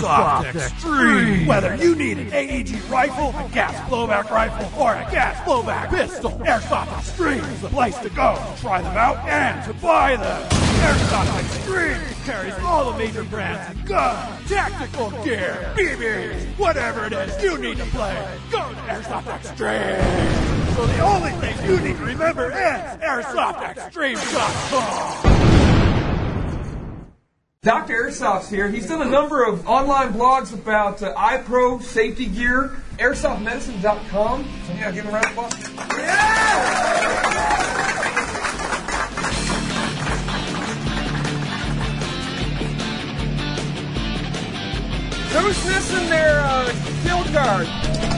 Airsoft Extreme. Whether you need an AEG rifle, a gas blowback rifle, or a gas blowback pistol, Airsoft Extreme is the place to go to try them out and to buy them. Airsoft Extreme carries all the major brands of guns, tactical gear, BBs, whatever it is you need to play. Go to Airsoft Extreme. So the only thing you need to remember is AirsoftExtreme.com. Dr. Airsoft's here. He's done a number of online blogs about uh, eye pro safety gear, airsoftmedicine.com. So yeah, give him a round of applause. Who's missing their uh, field guard?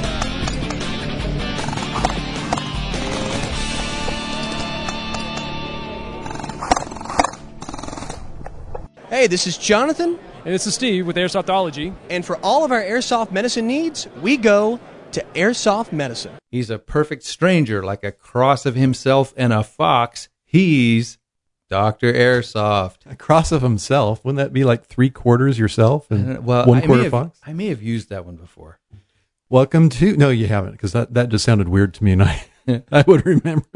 Hey, this is Jonathan, And this is Steve with Airsoftology. and for all of our airsoft medicine needs, we go to Airsoft Medicine. He's a perfect stranger, like a cross of himself and a fox. He's Dr. Airsoft. A cross of himself. Wouldn't that be like three quarters yourself and Uh, Well, one I may, quarter have, fox? I may have used that one before. Welcome to no, you haven't because that that just sounded weird to me, and I I would remember.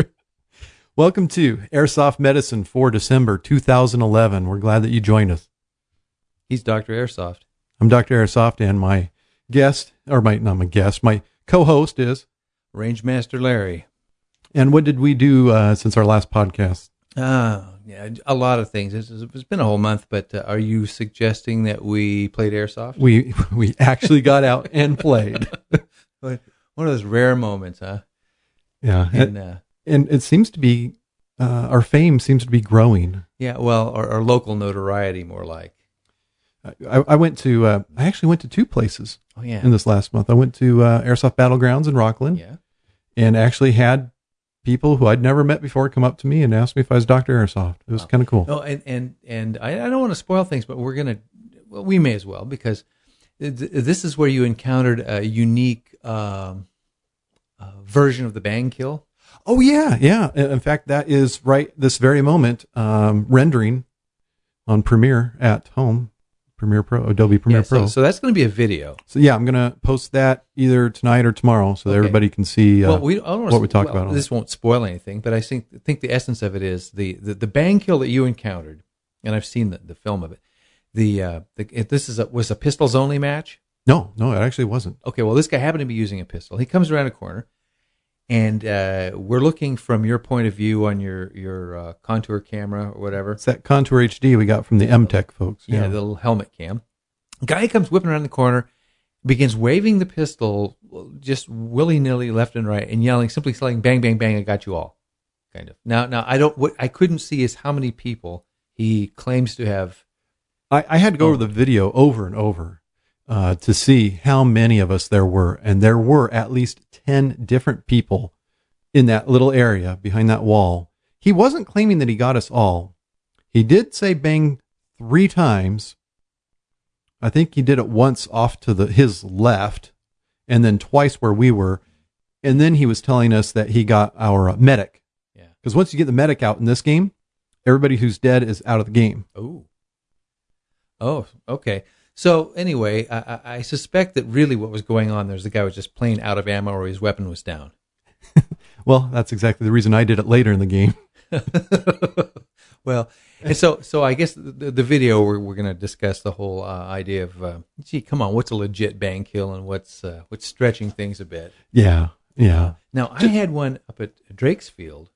Welcome to Airsoft Medicine for December 2011. We're glad that you joined us. He's Dr. Airsoft. I'm Dr. Airsoft, and my guest, or my not my guest, my co-host is. Rangemaster Larry. And what did we do uh, since our last podcast? Ah, yeah, a lot of things. It's, it's been a whole month, but uh, are you suggesting that we played Airsoft? We we actually got out and played. One of those rare moments, huh? Yeah, and, uh, and it seems to be uh, our fame seems to be growing. yeah, well, our, our local notoriety, more like. I, I went to uh, I actually went to two places Oh, yeah. in this last month. I went to uh, Airsoft Battlegrounds in Rocklin yeah. and actually had people who I'd never met before come up to me and ask me if I was Doctor Airsoft. It was kind of cool. No, and and and I, I don't want to spoil things, but we're gonna. Well, we may as well because this is where you encountered a unique um, uh, version of the bang kill. Oh yeah, yeah. In fact, that is right this very moment um, rendering on Premiere at home, Premiere Pro, Adobe Premiere Yeah, so, Pro. so that's going to be a video. So yeah, I'm gonna post that either tonight or tomorrow, so that Okay. everybody can see uh, well, we what we talk well, about. This won't spoil anything, but I think think the essence of it is the the, the bang kill that you encountered, and I've seen the, the film of it. The, uh, the if this is a, was a pistols only match. no, no, it actually wasn't. Okay, well, this guy happened to be using a pistol. He comes around a corner, and uh, we're looking from your point of view on your your uh, contour camera or whatever. It's that Contour HD we got from the MTech folks. Yeah, the little helmet cam. Guy comes whipping around the corner, begins waving the pistol just willy nilly left and right, and yelling, simply saying, "Bang, bang, bang! I got you all." Kind of. Now, now I don't. What I couldn't see is how many people he claims to have. I, I had to go Oh. over the video over and over uh, to see how many of us there were, and there were at least ten different people in that little area behind that wall. He wasn't claiming that he got us all. He did say "bang" three times. I think he did it once off to the his left, and then twice where we were, and then he was telling us that he got our uh, medic. Yeah. Because once you get the medic out in this game, everybody who's dead is out of the game. Oh. Oh, okay. So anyway, I, I- suspect that really what was going on there is the guy was just plain out of ammo or his weapon was down. Well, that's exactly the reason I did it later in the game. well, and so so I guess the, the video we're we're going to discuss the whole uh, idea of uh, gee, come on, what's a legit bang kill and what's uh, what's stretching things a bit. Yeah, yeah. Now I had one up at Drakesfield,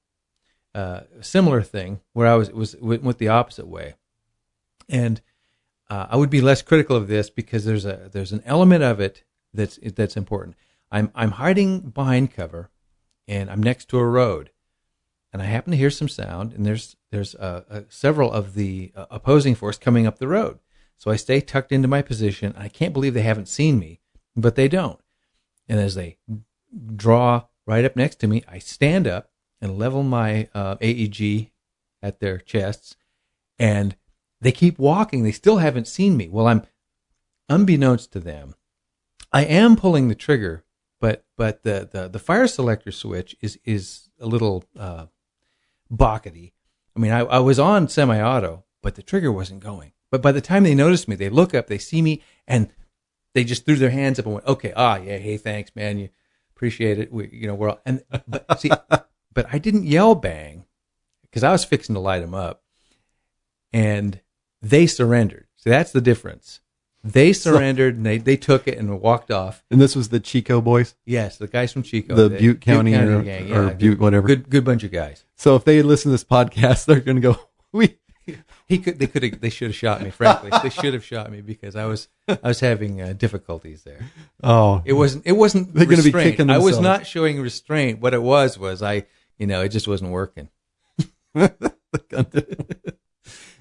uh, similar thing where I was was went the opposite way, and uh, I would be less critical of this because there's a there's an element of it that's that's important. I'm I'm hiding behind cover, and I'm next to a road, and I happen to hear some sound, and there's there's uh, uh, several of the uh, opposing force coming up the road. So I stay tucked into my position. I can't believe they haven't seen me, but they don't. And as they draw right up next to me, I stand up and level my uh, AEG at their chests, and they keep walking. They still haven't seen me. Well, I'm unbeknownst to them, I am pulling the trigger, but but the the, the fire selector switch is is a little uh, bockety. I mean, I, I was on semi-auto, but the trigger wasn't going. But by the time they notice me, they look up, they see me, and they just threw their hands up and went, "Okay, ah, yeah, hey, thanks, man, you appreciate it." We, you know, we're all, and but see, but I didn't yell bang because I was fixing to light them up, and they surrendered. So that's the difference. They surrendered and they, they took it and walked off. And this was the Chico boys, Yes, the guys from Chico, the Butte County, or, gang, or Butte, whatever. good good bunch of guys. So if they listen to this podcast, they're going to go, we, He could they could have they should have shot me. Frankly, they should have shot me because I was I was having uh, difficulties there. oh, It wasn't. It wasn't. They're gonna be restraint. kicking I was not showing restraint. What it was was I, you know, it just wasn't working.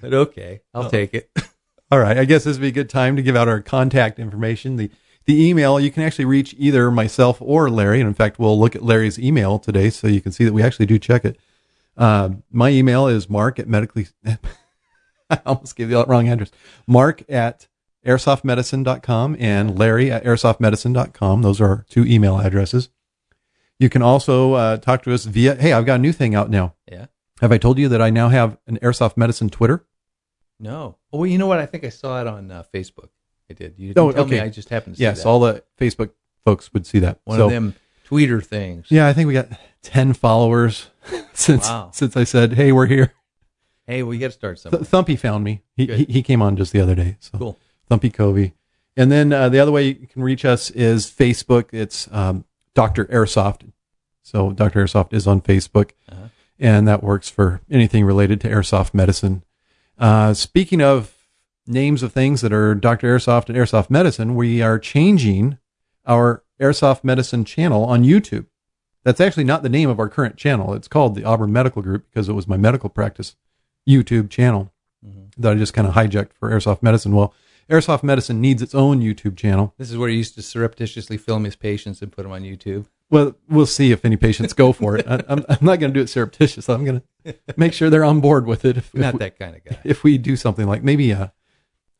But okay, I'll Oh. take it. All right, I guess this would be a good time to give out our contact information. The the email you can actually reach either myself or Larry, and in fact, we'll look at Larry's email today, so you can see that we actually do check it. Uh, my email is mark at medically. I almost gave you the wrong address. Mark at airsoftmedicine.com and Larry at airsoftmedicine.com. Those are our two email addresses. You can also uh, talk to us via. Hey, I've got a new thing out now. Yeah. Have I told you that I now have an airsoft medicine Twitter? No. Oh, well, you know what? I think I saw it on uh, Facebook. I did. You didn't Oh, tell me. okay. I just happened to see Yes, that. all the Facebook folks would see that. one So- of them tweeter things. Yeah, I think we got ten followers since Wow. since I said, "Hey, we're here." Hey, we got to start Th- somewhere. Thumpy found me. He, Good. he he came on just the other day. So Cool. Thumpy Covey. And then uh, the other way you can reach us is Facebook. It's um, Doctor Airsoft. So Doctor Airsoft is on Facebook, Uh-huh. and that works for anything related to airsoft medicine. Uh, speaking of names of things that are Doctor Airsoft and Airsoft Medicine, we are changing our Airsoft Medicine channel on YouTube. That's actually not the name of our current channel. It's called the Auburn Medical Group because it was my medical practice YouTube channel that I just kind of hijacked for Airsoft Medicine. Well, Airsoft Medicine needs its own YouTube channel. This is where he used to surreptitiously film his patients and put them on YouTube. Well, we'll see if any patients go for it. I, I'm, I'm not going to do it surreptitious. I'm going to make sure they're on board with it. If, if Not we, that kind of guy. if we do something like maybe a,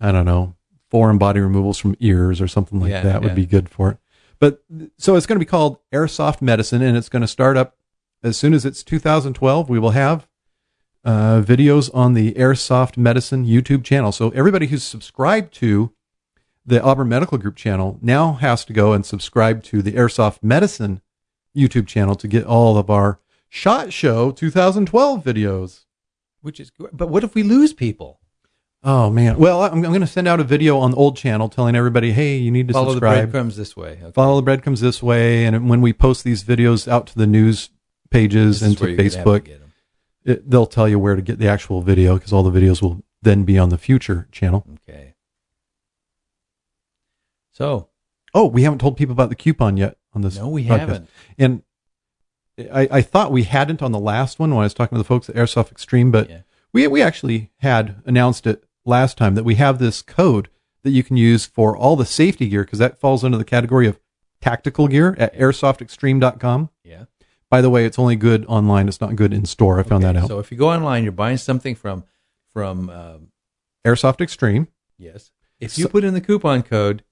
I don't know, foreign body removals from ears or something like Yeah, that would be good for it. But so it's going to be called Airsoft Medicine, and it's going to start up as soon as it's 2012. We will have uh, videos on the Airsoft Medicine YouTube channel. So everybody who's subscribed to the Auburn Medical Group channel now has to go and subscribe to the Airsoft Medicine YouTube channel to get all of our Shot Show 2012 videos. Which is, good. but what if we lose people? Oh man. Well, I'm, I'm going to send out a video on the old channel telling everybody, hey, you need to Follow the subscribe. breadcrumbs this way. Okay. Follow the breadcrumbs this way, and when we post these videos out to the news pages This and to where you're gonna Facebook, it, they'll tell you where to get the actual video because all the videos will then be on the future channel. Okay. So Oh, we haven't told people about the coupon yet on this. no, we podcast. haven't. And I, I thought we hadn't on the last one when I was talking to the folks at Airsoft Extreme, but Yeah. we we actually had announced it last time that we have this code that you can use for all the safety gear because that falls under the category of tactical gear at airsoftextreme.com. Yeah. By the way, it's only good online. It's not good in store. I found Okay, that out. So if you go online, you're buying something from from um, Airsoft Extreme. yes. If you So- put in the coupon code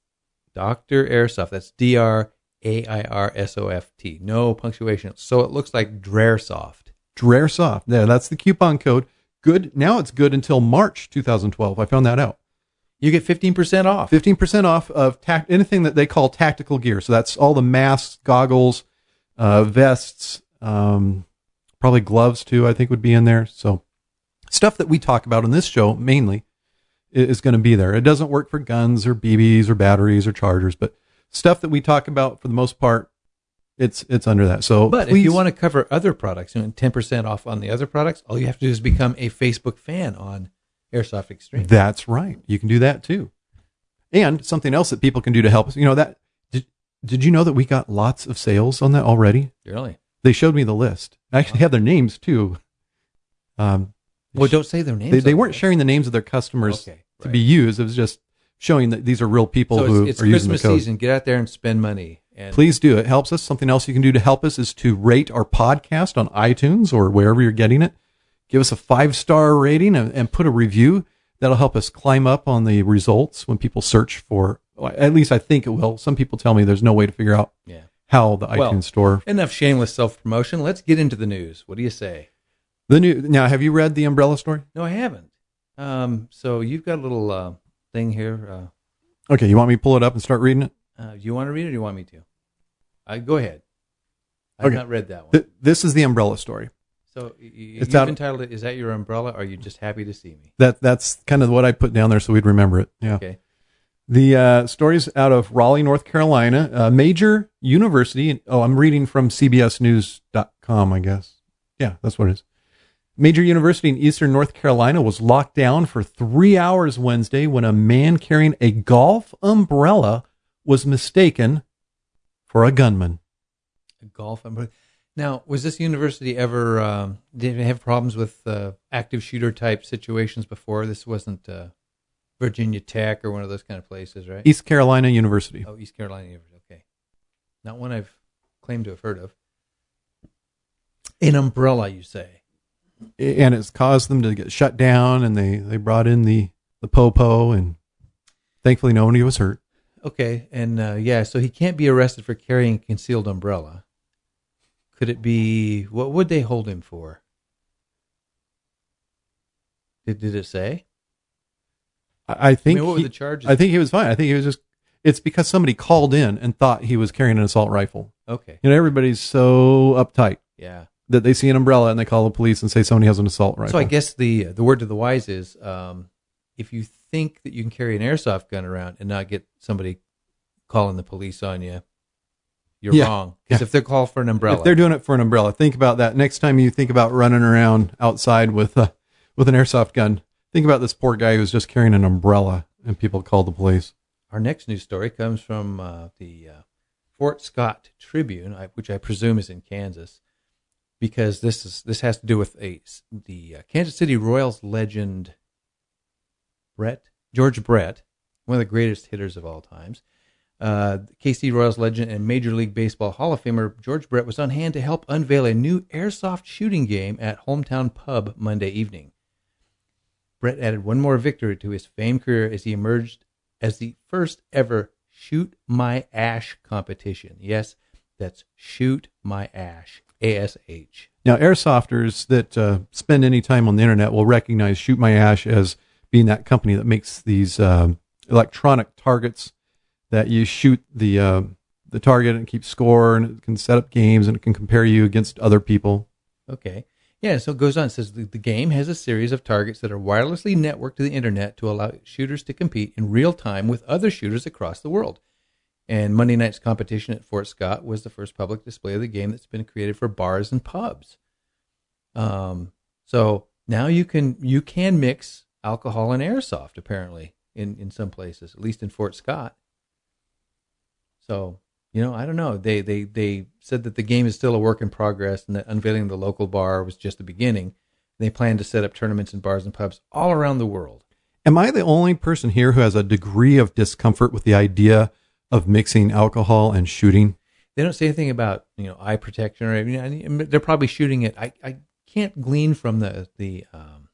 Doctor Airsoft, that's D R A I R S O F T, no punctuation, so it looks like Drairsoft. Drairsoft. Yeah, that's the coupon code. Good. Now it's good until March 2012. I found that out. You get fifteen percent off. 15% off of tac- anything that they call tactical gear. So that's all the masks, goggles, uh, vests, um, probably gloves too, I think would be in there. So stuff that we talk about in this show mainly is going to be there. It doesn't work for guns or BBs or batteries or chargers, but stuff that we talk about for the most part, it's, it's under that. So, But if you want to cover other products and ten percent off on the other products, all you have to do is become a Facebook fan on Airsoft Extreme. That's right. You can do that too. And something else that people can do to help us. You know that did, did you know that we got lots of sales on that already? really? They showed me the list. I actually have their names too. Um, Well, don't say their names. they, they weren't sharing the names of their customers Okay, to right. be used. It was just showing that these are real people So who it's, it's are using the Christmas code. season. Get out there and spend money. And Please do. It helps us. Something else you can do to help us is to rate our podcast on iTunes or wherever you're getting it. Give us a five star rating and, and put a review. That'll help us climb up on the results when people search for. well, At least I think it will. Some people tell me there's no way to figure out yeah. how the Well, iTunes store. Enough shameless self promotion. Let's get into the news. What do you say? The new now. Have you read the Umbrella story? No, I haven't. Um, so you've got a little uh, thing here. Uh, Okay, you want me to pull it up and start reading it? Uh, do you want to read it or do you want me to? Uh, go ahead. I've Okay. not read that one. Th- this is the umbrella story. so y- It's you've out- entitled it, Is That Your Umbrella? Or are you just happy to see me? That that's kind of what I put down there so we'd remember it. Yeah. Okay. The uh, story's out of Raleigh, North Carolina. A major university. Oh, I'm reading from CBSNews.com, I guess. Yeah, that's what it is. Major university in eastern North Carolina was locked down for three hours Wednesday when a man carrying a golf umbrella was mistaken for a gunman. A golf umbrella. Now, was this university ever, um, did it have problems with uh, active shooter type situations before? This wasn't uh, Virginia Tech or one of those kind of places, right? East Carolina University. Oh, East Carolina University. Okay. Not one I've claimed to have heard of. An umbrella, you say? And it's caused them to get shut down and they, they brought in the, the popo and thankfully nobody was hurt. Okay. And uh, yeah, so he can't be arrested for carrying a concealed umbrella. Could it be, what would they hold him for? Did, did it say? I, I think I mean, what were he- the charges? I think he was fine. I think he was just it's because somebody called in and thought he was carrying an assault rifle. Okay. You know, everybody's so uptight Yeah. That they see an umbrella and they call the police and say somebody has an assault rifle. So I guess the the word to the wise is um, if you think that you can carry an airsoft gun around and not get somebody calling the police on you, you're Yeah. wrong. Because Yeah. if they're called for an umbrella, if they're doing it for an umbrella, think about that. Next time you think about running around outside with a, with an airsoft gun, think about this poor guy who's just carrying an umbrella and people call the police. Our next news story comes from uh, the uh, Fort Scott Tribune, which I presume is in Kansas, because this is this has to do with a the uh, Kansas City Royals legend Brett George Brett, one of the greatest hitters of all times. Uh, KC Royals legend and Major League Baseball Hall of Famer George Brett was on hand to help unveil a new airsoft shooting game at Hometown Pub Monday evening. Brett added one more victory to his famed career as he emerged as the first ever Shoot My Ash competition. Yes, that's Shoot My Ash, A S H. Now, airsofters that uh, spend any time on the internet will recognize Shoot My Ash as being that company that makes these um, electronic targets that you shoot the uh, the target and keep score, and it can set up games and it can compare you against other people. Okay. Yeah, so it goes on. It says the, the game has a series of targets that are wirelessly networked to the internet to allow shooters to compete in real time with other shooters across the world. And Monday night's competition at Fort Scott was the first public display of the game that's been created for bars and pubs. Um, so now you can you can mix alcohol and airsoft apparently in in some places, at least in Fort Scott. So you know, I don't know. They they they said that the game is still a work in progress, and that unveiling the local bar was just the beginning. They plan to set up tournaments in bars and pubs all around the world. Am I the only person here who has a degree of discomfort with the idea of mixing alcohol and shooting? They don't say anything about you know eye protection or you know, they're probably shooting it. I I can't glean from the the um,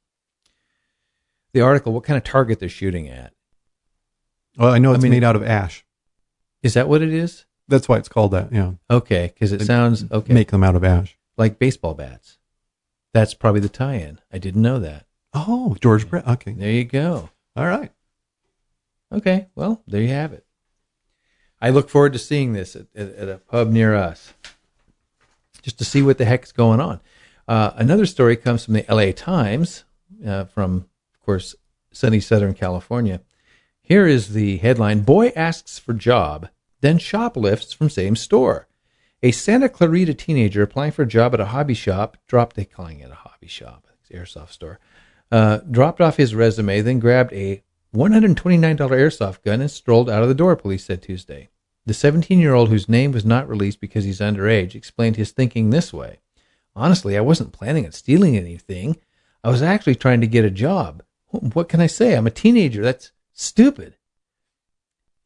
the article what kind of target they're shooting at. Well, I know it's mean- made out of ash. Is that what it is? That's why it's called that. Yeah, Okay, because it They sounds okay make them out of ash. like baseball bats. That's probably the tie-in. I didn't know that. Oh, George Brett. Okay, There you go. all right. Okay, well, there you have it. I look forward to seeing this at, at, at a pub near us, just to see what the heck's going on. Uh, another story comes from the LA Times, uh, from, of course, sunny Southern California. Here is the headline Boy asks for job, then shoplifts from same store. A Santa Clarita teenager applying for a job at a hobby shop dropped, they calling it a hobby shop, airsoft store, uh, dropped off his resume, then grabbed a $129 airsoft gun and strolled out of the door, police said Tuesday. The 17 year old, whose name was not released because he's underage, explained his thinking this way Honestly, I wasn't planning on stealing anything. I was actually trying to get a job. What can I say? I'm a teenager. That's stupid.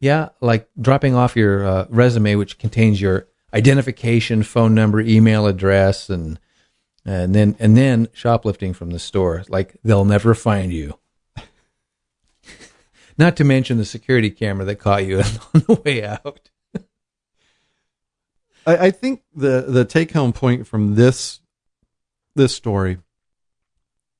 Yeah, like dropping off your uh, resume, which contains your identification, phone number, email address, and and then and then shoplifting from the store. Like they'll never find you. Not to mention the security camera that caught you on the way out. I, I think the the take home point from this this story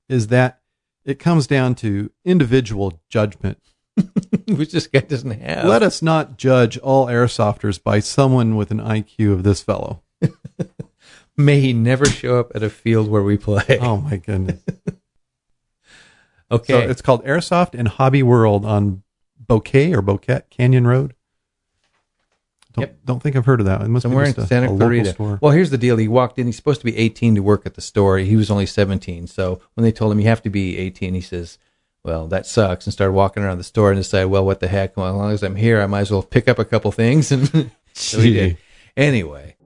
is that it comes down to individual judgment which this guy doesn't have. Let us not judge all airsofters by someone with an IQ of this fellow. May he never show up at a field where we play. Oh my goodness. Okay. So it's called Airsoft and Hobby World on Bouquet or Bouquet Canyon Road. Don't, Yep. don't think I've heard of that. It must Somewhere be in a, Santa a local Clarita. store. Well, here's the deal. He walked in. He's supposed to be 18 to work at the store. He was only 17. So when they told him you have to be 18, he says, "Well, that sucks," and started walking around the store and decided, "Well, what the heck? Well, as long as I'm here, I might as well pick up a couple things." And so he did. Anyway,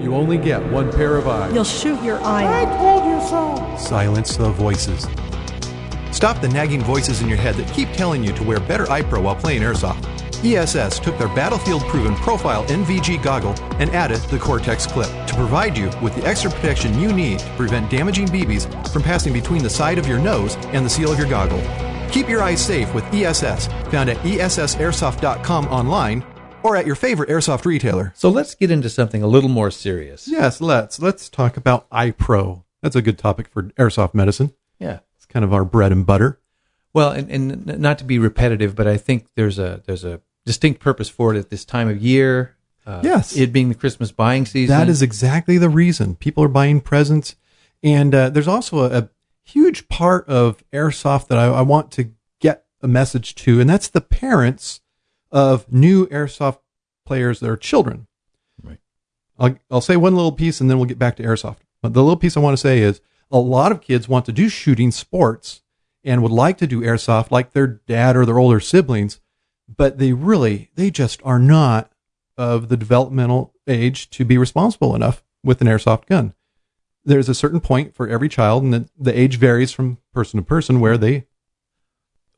You only get one pair of eyes. You'll shoot your eye I told you so. Silence the voices. Stop the nagging voices in your head that keep telling you to wear better eye pro while playing airsoft. ESS took their battlefield proven profile NVG goggle and added the Cortex clip to provide you with the extra protection you need to prevent damaging BBs from passing between the side of your nose and the seal of your goggle. Keep your eyes safe with ESS, found at ESSairsoft.com online or at your favorite airsoft retailer. so let's get into something a little more serious. Yes, let's. Let's talk about eye pro. That's a good topic for airsoft medicine. Yeah. It's kind of our bread and butter. Well, and, and not to be repetitive, but I think there's a there's a distinct purpose for it at this time of year. Uh, Yes. it being the Christmas buying season. That is exactly the reason people are buying presents. And uh, there's also a, a huge part of airsoft that I, I want to get a message to, and that's the parents of new airsoft players that are children. Right. I'll, I'll say one little piece and then we'll get back to airsoft. But the little piece I want to say is a lot of kids want to do shooting sports and would like to do airsoft like their dad or their older siblings, but they really, they just are not of the developmental age to be responsible enough with an airsoft gun. There's a certain point for every child, and the, the age varies from person to person where they.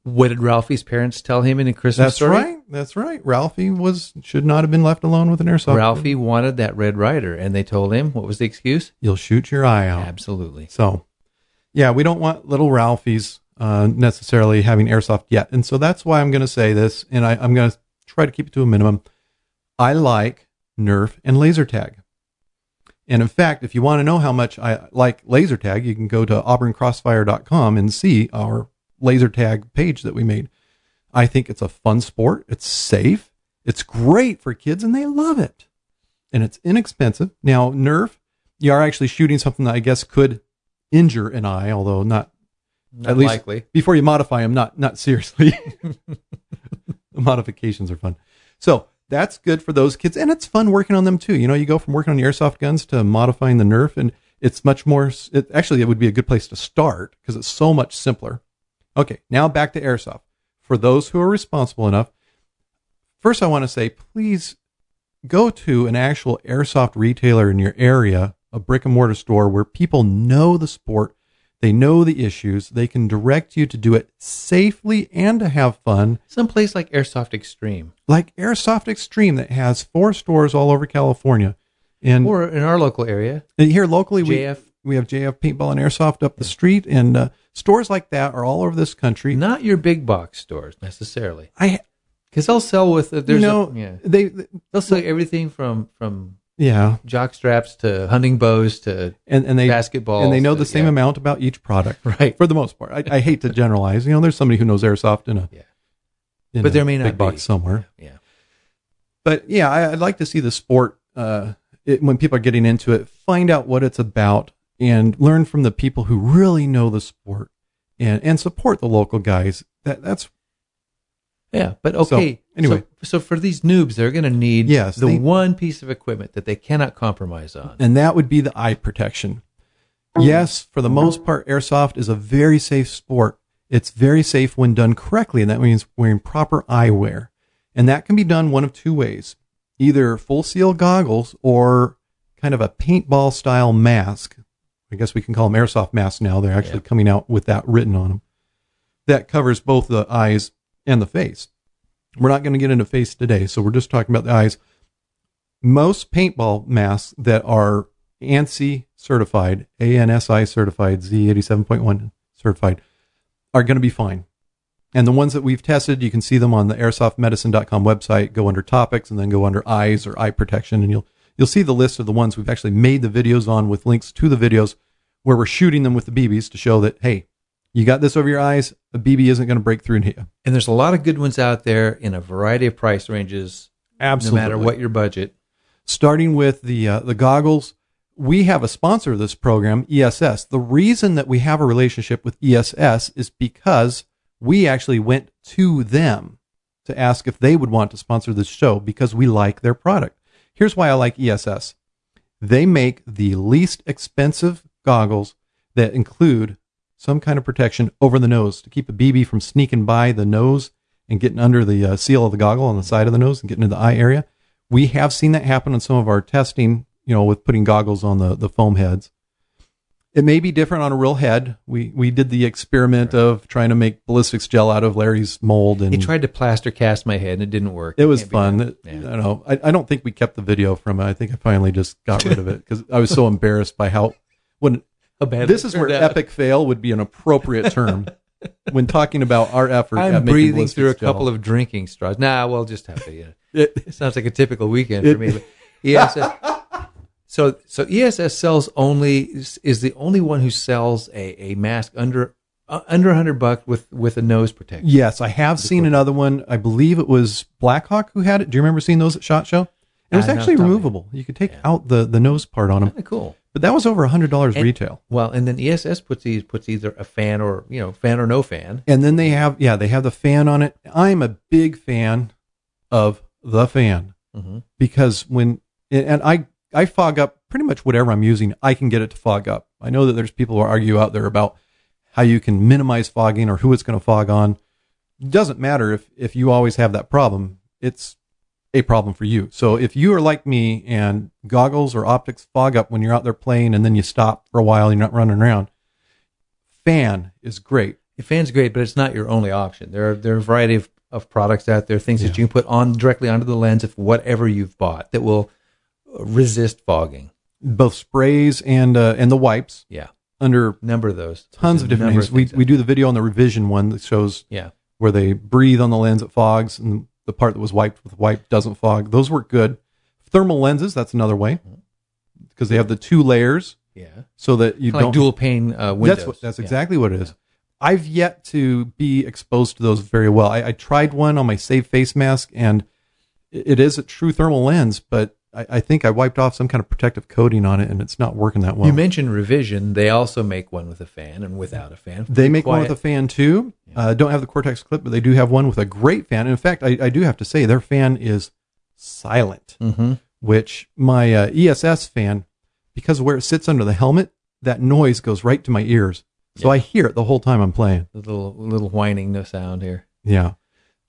What did Ralphie's parents tell him in a Christmas story? That's story? right. That's right. Ralphie was should not have been left alone with an airsoft. gun. Ralphie wanted that Red Ryder, and they told him what was the excuse? you'll shoot your eye out. Absolutely. So, yeah, we don't want little Ralphies uh, necessarily having airsoft yet, and so that's why I'm going to say this, and I, I'm going to try to keep it to a minimum. I like Nerf and laser tag, and in fact, if you want to know how much I like laser tag, you can go to auburncrossfire.com and see our laser tag page that we made. I think it's a fun sport. It's safe. It's great for kids, and they love it. And it's inexpensive. Now, Nerf, you are actually shooting something that I guess could injure an eye, although not Not at least likely. before you modify them, not not seriously. the modifications are fun. So that's good for those kids, and it's fun working on them too. You know, you go from working on the airsoft guns to modifying the Nerf, and it's much more. It, actually, it would be a good place to start because it's so much simpler. Okay, now back to airsoft. For those who are responsible enough, first I want to say, please go to an actual airsoft retailer in your area, a brick and mortar store where people know the sport, they know the issues, they can direct you to do it safely and to have fun. Some place like Airsoft Extreme, Like Airsoft Extreme that has four stores all over California. And or in our local area, here locally, we, JF. we have JF Paintball and Airsoft up the street, and uh, stores like that are all over this country. not your big box stores necessarily, I, because they'll sell with uh, you there's know, a, yeah they, they'll sell everything from from yeah, jock straps to hunting bows to and and they basketball and they know uh, the same yeah. amount about each product, Right. For the most part, I, I hate to generalize. You know, there's somebody who knows airsoft in a Yeah. in But a there may not big box somewhere. yeah. But yeah, I, I'd like to see the sport uh, it, when people are getting into it, find out what it's about and learn from the people who really know the sport and and support the local guys. That that's Yeah, but So, okay. anyway. so, so for these noobs, they're going to need Yes, the they- one piece of equipment that they cannot compromise on. and that would be the eye protection. Yes, for the most part, airsoft is a very safe sport. It's very safe when done correctly, and that means wearing proper eyewear. And that can be done one of two ways either full seal goggles or kind of a paintball style mask. I guess we can call them airsoft masks now. They're actually Yeah. coming out with that written on them. That covers both the eyes and the face. We're not going to get into face today, so we're just talking about the eyes most paintball masks that are ANSI certified, ANSI certified, Z87.1 certified, are going to be fine. And the ones that we've tested, you can see them on the airsoftmedicine.com website. Go under topics and then go under eyes or eye protection, and you'll you'll see the list of the ones we've actually made the videos on with links to the videos where we're shooting them with the BBs to show that hey, You got this over your eyes, a BB isn't going to break through you. And there's a lot of good ones out there in a variety of price ranges, Absolutely. no matter what your budget. starting with the uh, the goggles. We have a sponsor of this program, ESS. The reason that we have a relationship with ESS is because we actually went to them to ask if they would want to sponsor this show because we like their product. Here's why I like ESS. They make the least expensive goggles that include some kind of protection over the nose to keep a BB from sneaking by the nose and getting under the uh, seal of the goggle on the side of the nose and getting into the eye area. We have seen that happen in some of our testing, you know, with putting goggles on the, the foam heads. It may be different on a real head. We we did the experiment of trying to make ballistics gel out of Larry's mold, and He tried to plaster cast my head and it didn't work. it was Can't fun. It- Yeah. I don't know. I, I don't think we kept the video from it. I think I finally just got rid of it because I was so embarrassed by how when this is where out. epic fail would be an appropriate term when talking about our effort. I'm making breathing through a gel. couple of drinking straws. Nah, we'll just have to. Yeah. It- It sounds like a typical weekend It- for me. But ESS. so so so ESS sells only is, the only one who sells a, a mask under uh, under hundred bucks with with a nose protection. Yes, I have seen another one. I believe it was Blackhawk who had it. Do you remember seeing those at Shot Show? It was actually removable. You could take out the, the nose part on them, Kind of cool. but that was over a hundred dollars retail. Well, and then ESS puts these puts either a fan or you know fan or no fan. And then they have yeah they have the fan on it. I'm a big fan of the fan Mhm. because when and I I fog up pretty much whatever I'm using. I can get it to fog up. I know that there's people who argue out there about how you can minimize fogging or who it's going to fog on. It doesn't matter if if you always have that problem. It's a problem for you. So if you are like me and goggles or optics fog up when you're out there playing and then you stop for a while and you're not running around, fan is great. The fan's great, but it's not your only option. There are there are a variety of, of products out there, things that you can put on directly onto the lens of whatever you've bought that will resist fogging. Both sprays and uh, and the wipes Yeah, under number of those. tons of There's different names. of We things we do the video on the revision one that shows. Yeah, where they breathe on the lens it fogs and the part that was wiped with wipe doesn't fog. Those work good. Thermal lenses, that's another way because they have the two layers yeah. so that you Kinda don't like dual pane uh, windows. That's what, that's Yeah. exactly what it is. I've yet to be exposed to those very well. I, I tried one on my Save Phace mask, and it is a true thermal lens, but I, I think I wiped off some kind of protective coating on it, and it's not working that well. You mentioned revision. They also make one with a fan and without a fan. they make one with a fan too. Uh, don't have the Cortex clip, but they do have one with a great fan. In fact, I, I do have to say their fan is silent, Mhm. which my uh, ESS fan, because of where it sits under the helmet, that noise goes right to my ears. So I hear it the whole time I'm playing. The little little whining no sound here. Yeah.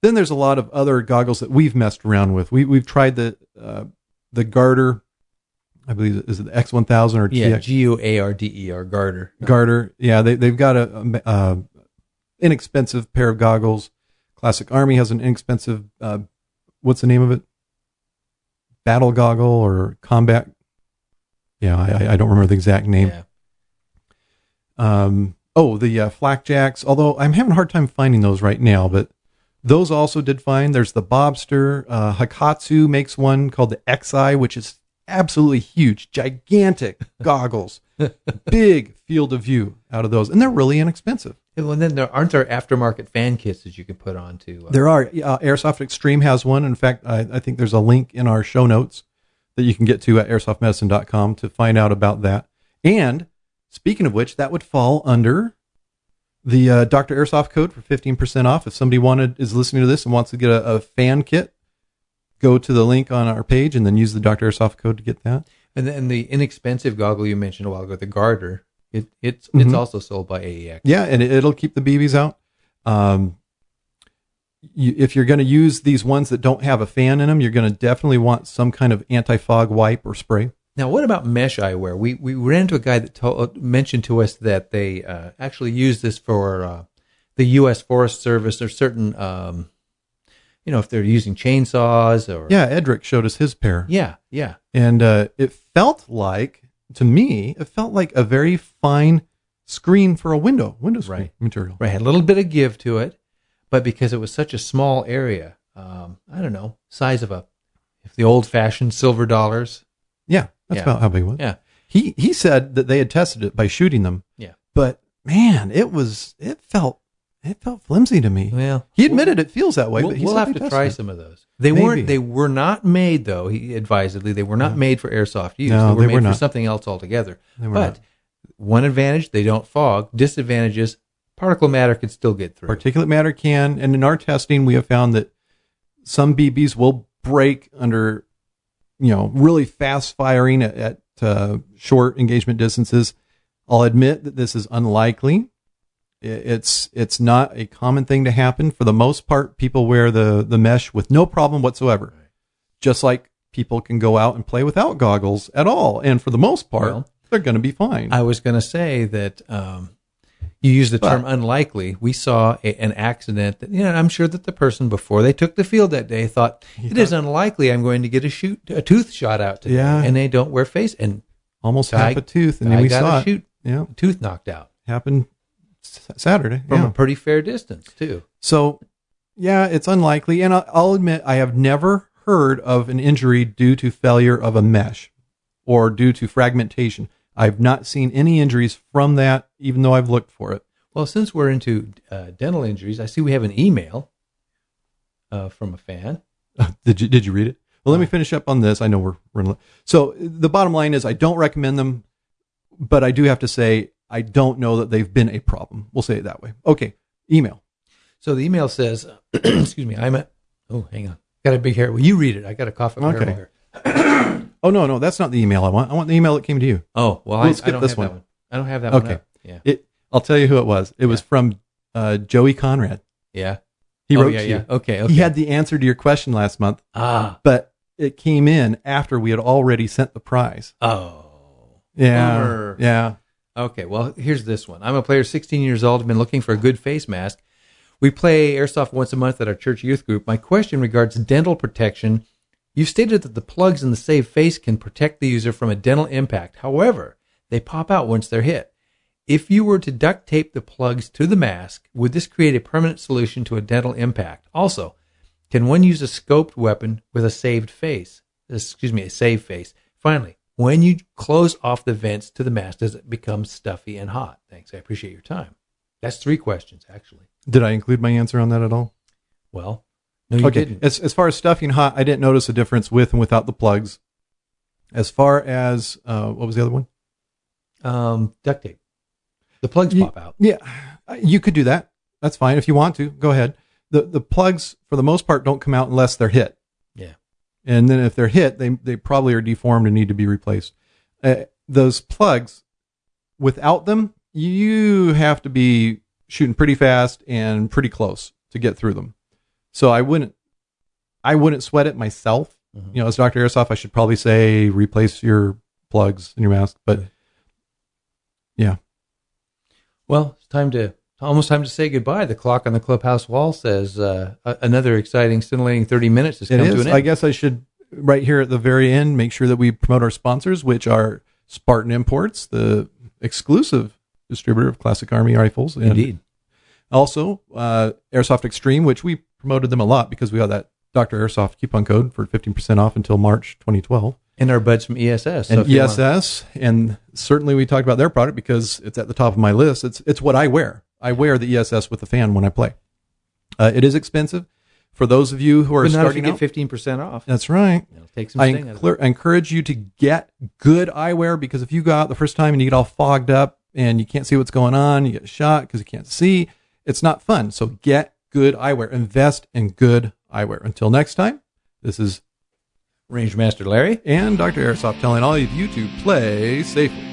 Then there's a lot of other goggles that we've messed around with. We we've tried the uh, the Guarder, I believe is it the X1000 or Yeah, G U A R D E R Guarder. Guarder. Yeah, they they've got a, a, uh inexpensive pair of goggles. Classic Army has an inexpensive. Uh, what's the name of it? Battle goggle or combat? Yeah, I, I- don't remember the exact name. Yeah. Um, oh, the uh, flakjacks. Although I'm having a hard time finding those right now, but those also did fine. There's the Bobster. Uh, Hakkotsu makes one called the XI, which is absolutely huge, gigantic goggles, big field of view out of those, and they're really inexpensive. Well, and then there aren't there aftermarket fan kits that you can put on to. Uh, There are uh, Airsoft Extreme has one. In fact, I, I think there's a link in our show notes that you can get to at airsoftmedicine.com to find out about that. And speaking of which, that would fall under the uh, Dr. Airsoft code for 15% off. If somebody wanted is listening to this and wants to get a, a fan kit, go to the link on our page and then use the Dr. Airsoft code to get that. and then the inexpensive goggle you mentioned a while ago, the Guarder. It it's it's also sold by AEX. Yeah, and it, it'll keep the BBs out. Um, you, if you're going to use these ones that don't have a fan in them, you're going to definitely want some kind of anti-fog wipe or spray. Now, what about mesh eyewear? We we ran into a guy that told, mentioned to us that they uh, actually use this for uh, the U.S. Forest Service or certain, um, you know, if they're using chainsaws or Yeah, Edric showed us his pair, yeah, yeah. and uh, it felt like to me, it felt like a very fine screen for a window, window screen Right. material. Right, had a little bit of give to it, but because it was such a small area, um, I don't know, size of a if the old fashioned silver dollars. Yeah, that's Yeah. about how big it was. Yeah, He he said that they had tested it by shooting them, yeah. but man, it was it felt it felt flimsy to me. Well, he admitted it feels that way, we'll, but he we'll have to try it. some of those. They Maybe. weren't. They were not made though. He advisedly they were not made for airsoft use. No, they were they made were for something else altogether. But not. one advantage, they don't fog. Disadvantages, particle matter could still get through. Particulate matter can, and in our testing, we have found that some BBs will break under, you know, really fast firing at, at uh, short engagement distances. I'll admit that this is unlikely. It's it's not a common thing to happen. For the most part, people wear the the mesh with no problem whatsoever. Just like people can go out and play without goggles at all, and for the most part, Well, they're going to be fine. I was going to say that um, you use the term unlikely. We saw a, an accident that, you know, I'm sure that the person before they took the field that day thought it is unlikely I'm going to get a shoot a tooth shot out today, Yeah. and they don't wear face and Almost half a tooth, and we got saw a shoot Yeah, tooth knocked out happened Saturday. from yeah. a pretty fair distance too. So, yeah, it's unlikely. And I'll, I'll admit, I have never heard of an injury due to failure of a mesh or due to fragmentation. I've not seen any injuries from that, even though I've looked for it. Well, since we're into uh, dental injuries, I see we have an email uh, from a fan. did you Did you read it? Well, let me finish up on this. I know we're running. So the bottom line is, I don't recommend them, but I do have to say I don't know that they've been a problem. We'll say it that way. Okay, email. So the email says, "Excuse me, I'm at oh, hang on, got a big hair. Well, you read it. I got a cough up my Okay. hair. Oh no, no, that's not the email I want. I want the email that came to you. Oh, well, We'll I, skip I don't this have one. that one. I don't have that one. Okay. Yeah. It. I'll tell you who it was. It was from uh, Joey Conrad. Yeah. He Oh, wrote yeah, to yeah. you. Okay. Okay. He had the answer to your question last month, ah. but it came in after we had already sent the prize. Oh. Yeah. Bummer. Yeah. Okay, well, here's this one. I'm a player 16 years old. I've been looking for a good face mask. We play airsoft once a month at our church youth group. My question regards dental protection. You stated that the plugs in the Save Phace can protect the user from a dental impact. However, they pop out once they're hit. If you were to duct tape the plugs to the mask, would this create a permanent solution to a dental impact? Also, can one use a scoped weapon with a saved face? Excuse me, a Save Phace. Finally, when you close off the vents to the mask, does it become stuffy and hot? Thanks. I appreciate your time. That's three questions, actually. Did I include my answer on that at all? Well, no, you okay. didn't. As as far as stuffing hot, I didn't notice a difference with and without the plugs. As far as uh, what was the other one? Um, duct tape. The plugs Ye- pop out. Yeah, you could do that. That's fine if you want to. Go ahead. the The plugs, for the most part, don't come out unless they're hit. Yeah. and then if they're hit, they they probably are deformed and need to be replaced. Uh, those plugs, without them, you have to be shooting pretty fast and pretty close to get through them. So I wouldn't, I wouldn't sweat it myself. Mhm. You know, as Dr. Airsoft, I should probably say replace your plugs in your mask. But yeah, Well, it's time to almost time to say goodbye. The clock on the clubhouse wall says uh, another exciting, scintillating thirty minutes has it come to is. an end. I guess I should right here at the very end make sure that we promote our sponsors, which are Spartan Imports, the exclusive distributor of classic Army rifles, and Indeed. Also, uh, Airsoft Extreme, which we promoted them a lot because we got that Dr. Airsoft coupon code for 15% off until March 2012. And our buds from ESS. So and ESS, and certainly we talked about their product because it's at the top of my list. It's it's what I wear. I wear the ESS with the fan when I play. Uh, it is expensive for those of you who are but not if you starting get fifteen percent off. That's right. It'll take some I sting out of it. enclur- encourage you to get good eyewear because if you go out the first time and you get all fogged up and you can't see what's going on, you get shot because you can't see, it's not fun. So get good eyewear. Invest in good eyewear. Until next time, this is Range Master Larry. and Dr. Airsoft telling all of you to play safely.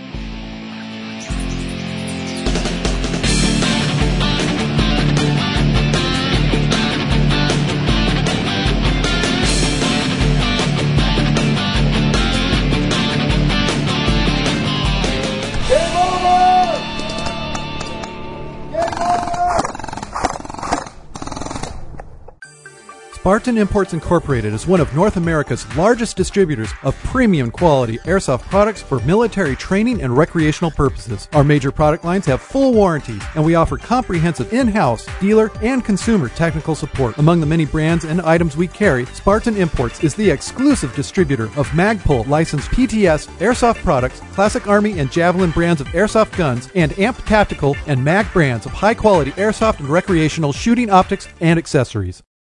Spartan Imports Incorporated is one of North America's largest distributors of premium quality airsoft products for military training and recreational purposes. Our major product lines have full warranties, and we offer comprehensive in house, dealer, and consumer technical support. Among the many brands and items we carry, Spartan Imports is the exclusive distributor of Magpul licensed PTS airsoft products, Classic Army and Javelin brands of airsoft guns, and AMP Tactical and MAG brands of high quality airsoft and recreational shooting optics and accessories.